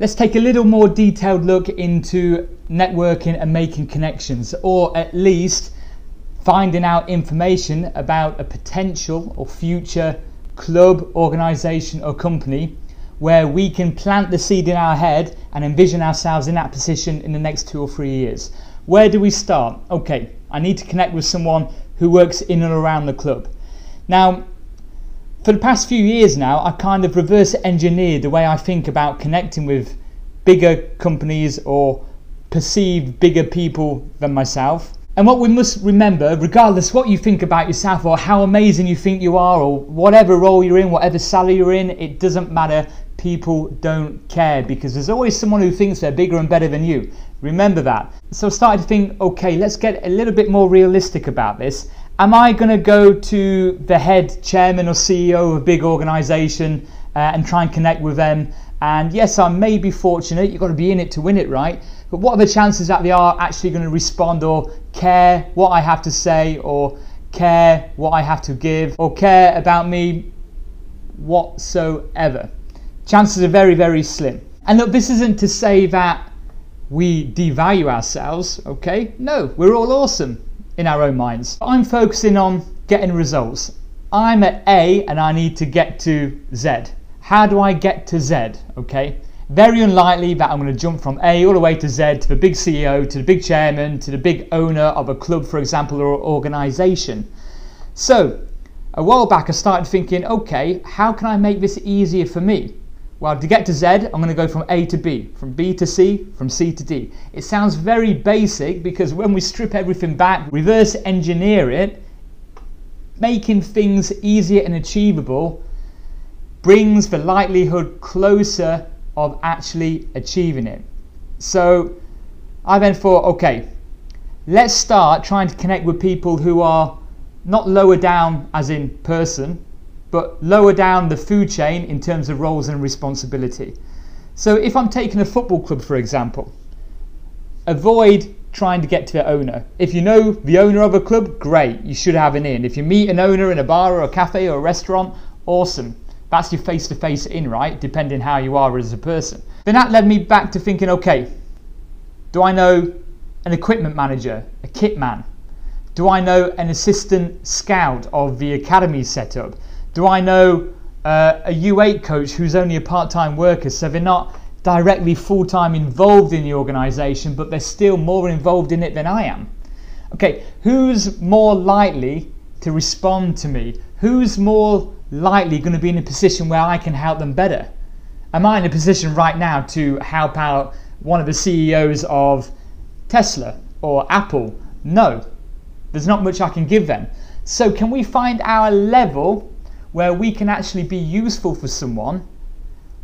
Let's take a little more detailed look into networking and making connections, or at least finding out information about a potential or future club, organisation, or company where we can plant the seed in our head and envision ourselves in that position in the next two or three years. Where do we start? Okay, I need to connect with someone who works in and around the club. Now, for the past few years now, I kind of reverse engineered the way I think about connecting with bigger companies or perceived bigger people than myself. And what we must remember, regardless what you think about yourself or how amazing you think you are or whatever role you're in, whatever salary you're in, it doesn't matter people don't care because there's always someone who thinks they're bigger and better than you. Remember that. So I started to think, okay, let's get a little bit more realistic about this. Am I going to go to the head chairman or CEO of a big organization uh, and try and connect with them? And yes, I may be fortunate, you've got to be in it to win it, right? But what are the chances that they are actually going to respond or care what I have to say or care what I have to give or care about me whatsoever? chances are very, very slim. And look, this isn't to say that we devalue ourselves, okay? No, we're all awesome in our own minds. I'm focusing on getting results. I'm at A and I need to get to Z. How do I get to Z, okay? Very unlikely that I'm going to jump from A all the way to Z to the big CEO, to the big chairman, to the big owner of a club, for example, or organization. So, a while back I started thinking, okay, how can I make this easier for me? Well, to get to Z, I'm going to go from A to B, from B to C, from C to D. It sounds very basic because when we strip everything back, reverse engineer it, making things easier and achievable brings the likelihood closer of actually achieving it. So I then thought, okay, let's start trying to connect with people who are not lower down as in person, but lower down the food chain in terms of roles and responsibility. So if I'm taking a football club, for example, avoid trying to get to the owner. If you know the owner of a club, great, you should have an in. If you meet an owner in a bar or a cafe or a restaurant, awesome. That's your face to face in, right? Depending how you are as a person. Then that led me back to thinking, okay, do I know an equipment manager, a kit man? Do I know an assistant scout of the academy setup? Do I know uh, a U8 coach who's only a part time worker, so they're not directly full time involved in the organisation, but they're still more involved in it than I am? Okay, who's more likely to respond to me? Who's more likely going to be in a position where I can help them better? Am I in a position right now to help out one of the CEOs of Tesla or Apple? No, there's not much I can give them. So, can we find our level where we can actually be useful for someone.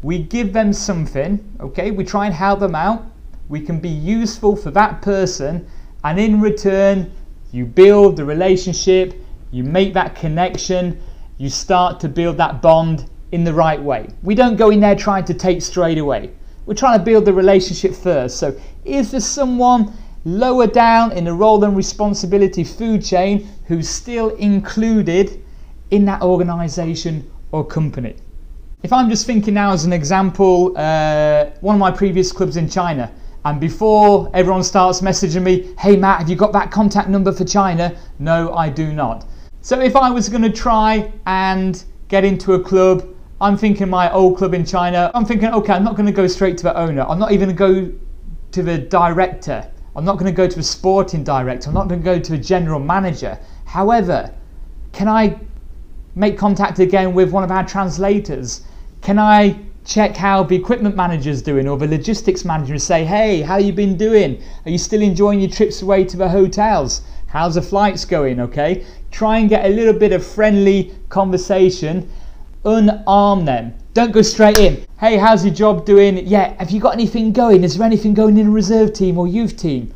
We give them something, okay? We try and help them out. We can be useful for that person, and in return, you build the relationship, you make that connection, you start to build that bond in the right way. We don't go in there trying to take straight away. We're trying to build the relationship first. So, is there someone lower down in the role and responsibility food chain who's still included in that organization or company. If I'm just thinking now as an example, uh, one of my previous clubs in China, and before everyone starts messaging me, hey Matt, have you got that contact number for China? No, I do not. So if I was going to try and get into a club, I'm thinking my old club in China, I'm thinking, okay, I'm not going to go straight to the owner. I'm not even going to go to the director. I'm not going to go to a sporting director. I'm not going to go to a general manager. However, can I make contact again with one of our translators? Can I check how the equipment manager's doing or the logistics manager say, hey, how you been doing? Are you still enjoying your trips away to the hotels? How's the flights going? Okay. Try and get a little bit of friendly conversation. Unarm them. Don't go straight in. Hey, how's your job doing? Yeah, have you got anything going? Is there anything going in reserve team or youth team?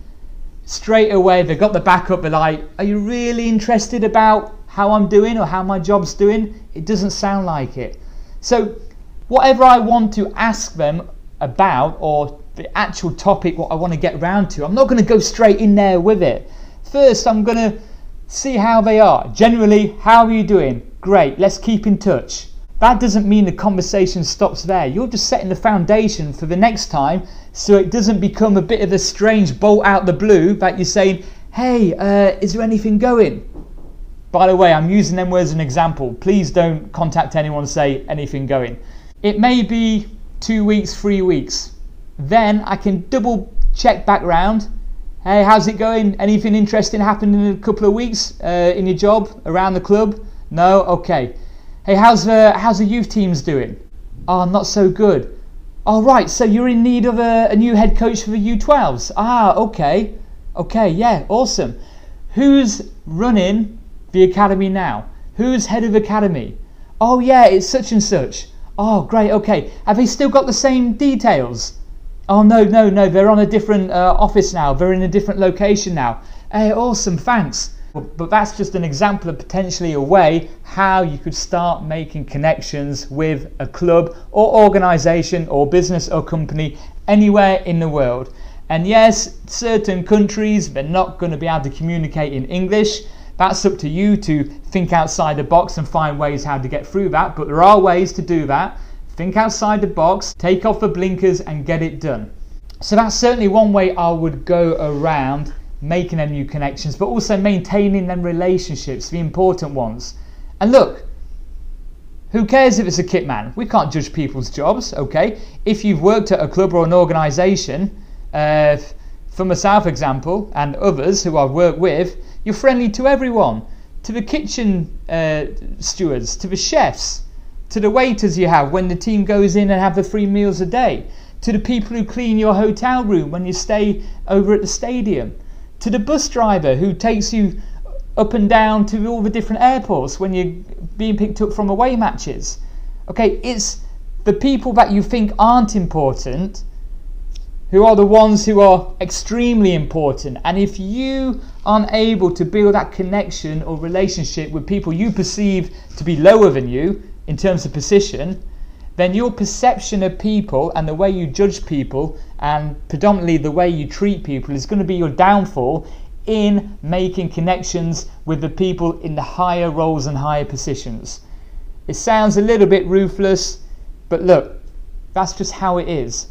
Straight away, they've got the backup. They're like, are you really interested about how I'm doing or how my job's doing. It doesn't sound like it. So, whatever I want to ask them about or the actual topic, what I want to get around to, I'm not going to go straight in there with it. First, I'm going to see how they are. Generally, how are you doing? Great, let's keep in touch. that doesn't mean the conversation stops there. You're just setting the foundation for the next time so it doesn't become a bit of a strange bolt out the blue that you're saying, hey, uh, is there anything going? By the way, I'm using them as an example. Please don't contact anyone say anything going. It may be two weeks, three weeks. Then I can double check back round. Hey, how's it going? Anything interesting happened in a couple of weeks uh, in your job around the club? No? Okay. Hey, how's the how's the youth teams doing? Oh, not so good. All oh, right, so you're in need of a, a new head coach for the U12s. Ah, okay, okay, yeah, awesome. Who's running the academy now? Who's head of academy? Oh yeah, it's such and such. Oh great, okay. Have they still got the same details? Oh no, no, no. They're on a different uh, office now. They're in a different location now. Hey, awesome, thanks. But that's just an example of potentially a way how you could start making connections with a club or organization or business or company anywhere in the world. And yes, certain countries, they're not going to be able to communicate in English. That's up to you to think outside the box and find ways how to get through that. But there are ways to do that. Think outside the box, take off the blinkers, and get it done. So that's certainly one way I would go around making them new connections, but also maintaining them relationships, the important ones. And look, who cares if it's a kit man? We can't judge people's jobs, okay? If you've worked at a club or an organisation, uh, for myself, example, and others who I've worked with, you're friendly to everyone, to the kitchen uh, stewards, to the chefs, to the waiters you have when the team goes in and have the three meals a day, to the people who clean your hotel room when you stay over at the stadium to the bus driver who takes you up and down to all the different airports when you're being picked up from away matches. Okay, it's the people that you think aren't important who are the ones who are extremely important. And if you aren't able to build that connection or relationship with people you perceive to be lower than you in terms of position, then your perception of people and the way you judge people and predominantly the way you treat people is going to be your downfall in making connections with the people in the higher roles and higher positions. It sounds a little bit ruthless, but look, that's just how it is.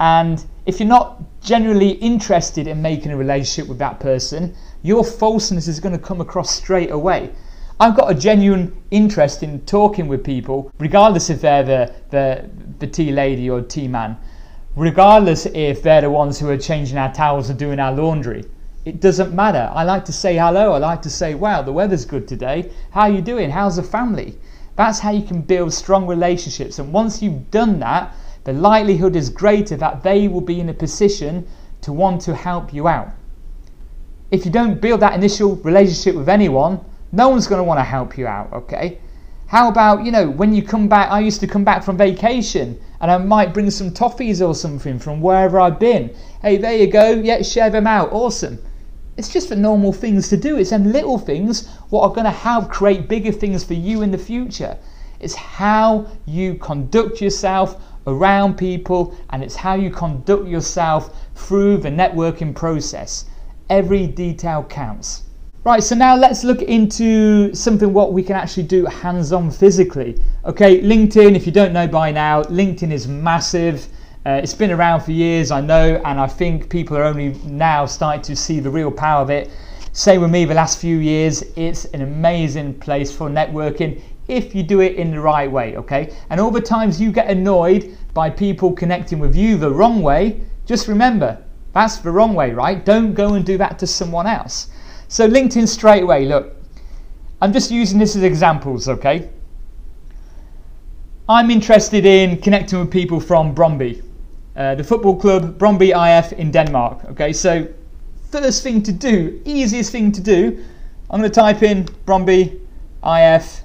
And if you're not generally interested in making a relationship with that person, your falseness is going to come across straight away. I've got a genuine interest in talking with people, regardless if they're the, the, the tea lady or tea man, regardless if they're the ones who are changing our towels or doing our laundry. It doesn't matter. I like to say hello. I like to say, wow, the weather's good today. How are you doing? How's the family? That's how you can build strong relationships. And once you've done that, the likelihood is greater that they will be in a position to want to help you out. If you don't build that initial relationship with anyone, no one's going to want to help you out, okay? How about, you know, when you come back, I used to come back from vacation and I might bring some toffees or something from wherever I've been. Hey, there you go. Yeah, share them out. Awesome. It's just the normal things to do. It's them little things what are going to help create bigger things for you in the future. It's how you conduct yourself around people and it's how you conduct yourself through the networking process. Every detail counts. Right, so now let's look into something what we can actually do hands-on physically. Okay, LinkedIn, if you don't know by now, LinkedIn is massive. Uh, it's been around for years, I know, and I think people are only now starting to see the real power of it. Same with me the last few years, it's an amazing place for networking if you do it in the right way, okay? And all the times you get annoyed by people connecting with you the wrong way, just remember, that's the wrong way, right? Don't go and do that to someone else. So LinkedIn straight away, look, I'm just using this as examples, okay? I'm interested in connecting with people from Brøndby, uh, the football club Brøndby IF in Denmark. Okay, so first thing to do, easiest thing to do, I'm going to type in Brøndby IF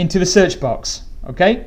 into the search box. Okay,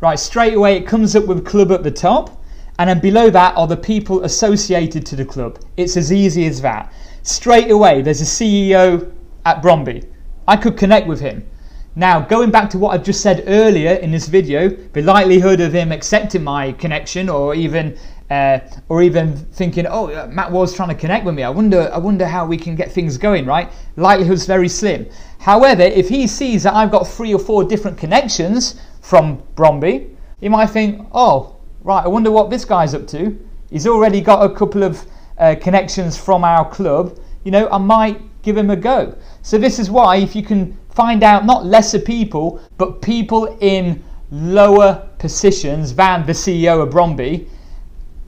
right, straight away it comes up with club at the top and then below that are the people associated to the club. It's as easy as that. Straight away, there's a CEO at Brøndby. I could connect with him. Now, going back to what I've just said earlier in this video, the likelihood of him accepting my connection or even uh, or even thinking, oh, Matt Ward's trying to connect with me. I wonder, I wonder how we can get things going, right? Likelihood's very slim. However, if he sees that I've got three or four different connections from Brøndby, he might think, oh, right, I wonder what this guy's up to. He's already got a couple of uh, connections from our club. You know, I might give him a go. So this is why, if you can find out not lesser people, but people in lower positions than the CEO of Brøndby,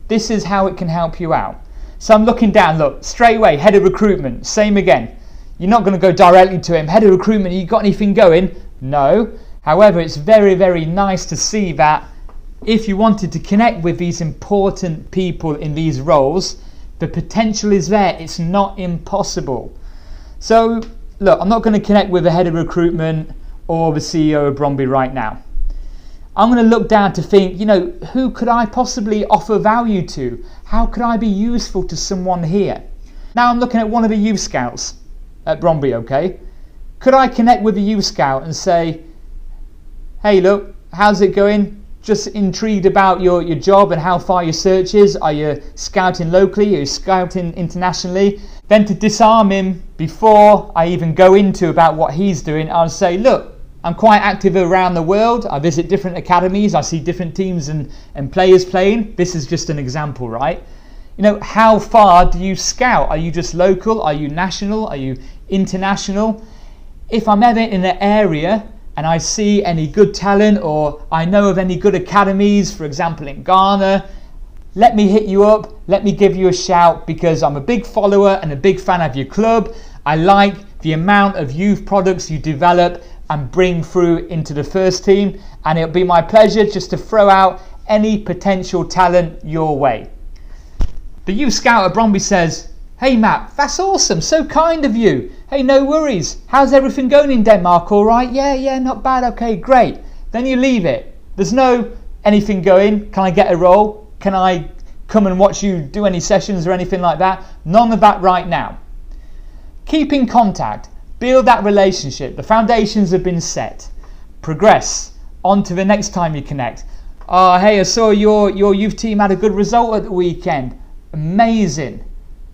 this is how it can help you out. So I'm looking down, look, straight away, head of recruitment, same again. You're not going to go directly to him, head of recruitment, you got anything going? No. However, it's very, very nice to see that if you wanted to connect with these important people in these roles, the potential is there. It's not impossible. So, look, I'm not going to connect with the head of recruitment or the CEO of Brøndby right now. I'm going to look down to think, you know, who could I possibly offer value to? How could I be useful to someone here? Now I'm looking at one of the youth scouts at Brøndby, okay? Could I connect with a youth scout and say, hey, look, how's it going? Just intrigued about your, your job and how far your search is. Are you scouting locally? Are you scouting internationally? Then to disarm him before I even go into about what he's doing, I'll say, look, I'm quite active around the world. I visit different academies. I see different teams and, and players playing. This is just an example, right? You know, how far do you scout? Are you just local? Are you national? Are you international? If I'm ever in an area and I see any good talent or I know of any good academies, for example, in Ghana, let me hit you up. Let me give you a shout because I'm a big follower and a big fan of your club. I like the amount of youth products you develop and bring through into the first team. And it'll be my pleasure just to throw out any potential talent your way. The youth scout at Brøndby says, Hey Matt, that's awesome, so kind of you. Hey, no worries. How's everything going in Denmark? All right? Yeah, yeah, not bad. Okay, great. Then you leave it. There's no anything going. Can I get a role? Can I come and watch you do any sessions or anything like that? None of that right now. Keep in contact. Build that relationship. The foundations have been set. Progress on to the next time you connect. Oh, hey, I saw your, your youth team had a good result at the weekend. Amazing.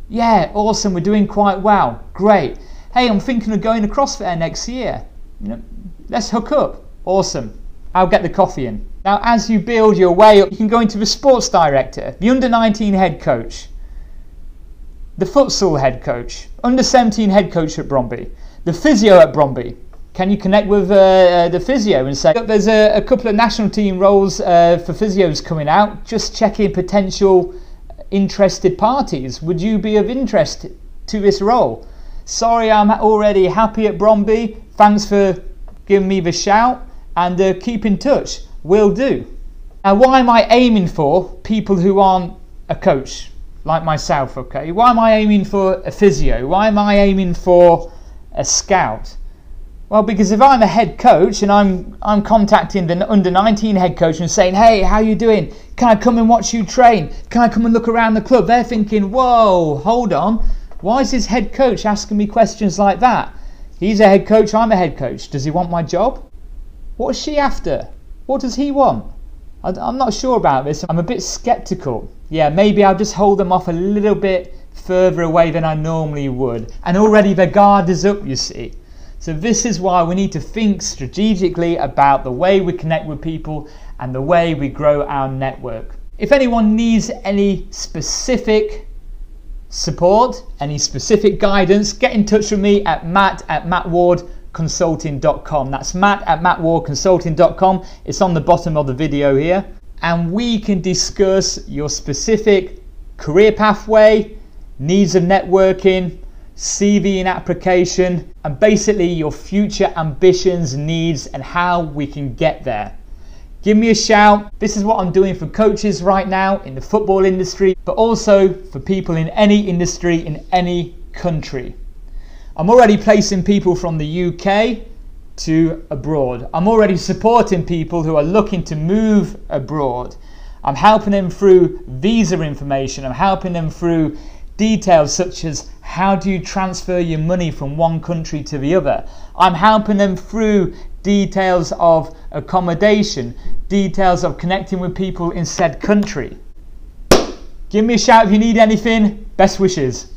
Yeah, awesome. We're doing quite well. Great. Hey, I'm thinking of going across there next year. You know, let's hook up. Awesome. I'll get the coffee in. Now, as you build your way up, you can go into the sports director, the under 19 head coach, the futsal head coach, under 17 head coach at Brøndby, the physio at Brøndby. Can you connect with uh, uh, the physio and say, there's a, a, couple of national team roles uh, for physios coming out, just checking potential interested parties. Would you be of interest to this role? Sorry, I'm already happy at Brøndby. Thanks for giving me the shout and uh, keep in touch. Will do. Now, why am I aiming for people who aren't a coach like myself? Okay, why am I aiming for a physio? Why am I aiming for a scout? Well, because if I'm a head coach and I'm I'm contacting the under 19 head coach and saying, "Hey, how you doing? Can I come and watch you train? Can I come and look around the club?" They're thinking, "Whoa, hold on. Why is this head coach asking me questions like that? He's a head coach, I'm a head coach. Does he want my job? What is she after? What does he want?" I'm not sure about this. I'm a bit skeptical. Yeah, maybe I'll just hold them off a little bit further away than I normally would. And already the guard is up, you see. So, this is why we need to think strategically about the way we connect with people and the way we grow our network. If anyone needs any specific support, any specific guidance, get in touch with me at matt at mattwardconsulting.com. That's matt at mattwardconsulting.com. It's on the bottom of the video here. And we can discuss your specific career pathway, needs of networking, CV and application, and basically your future ambitions, needs, and how we can get there. Give me a shout. This is what I'm doing for coaches right now in the football industry, but also for people in any industry in any country. I'm already placing people from the UK to abroad. I'm already supporting people who are looking to move abroad. I'm helping them through visa information. I'm helping them through details such as how do you transfer your money from one country to the other. I'm helping them through details of accommodation, details of connecting with people in said country. Give me a shout if you need anything. Best wishes.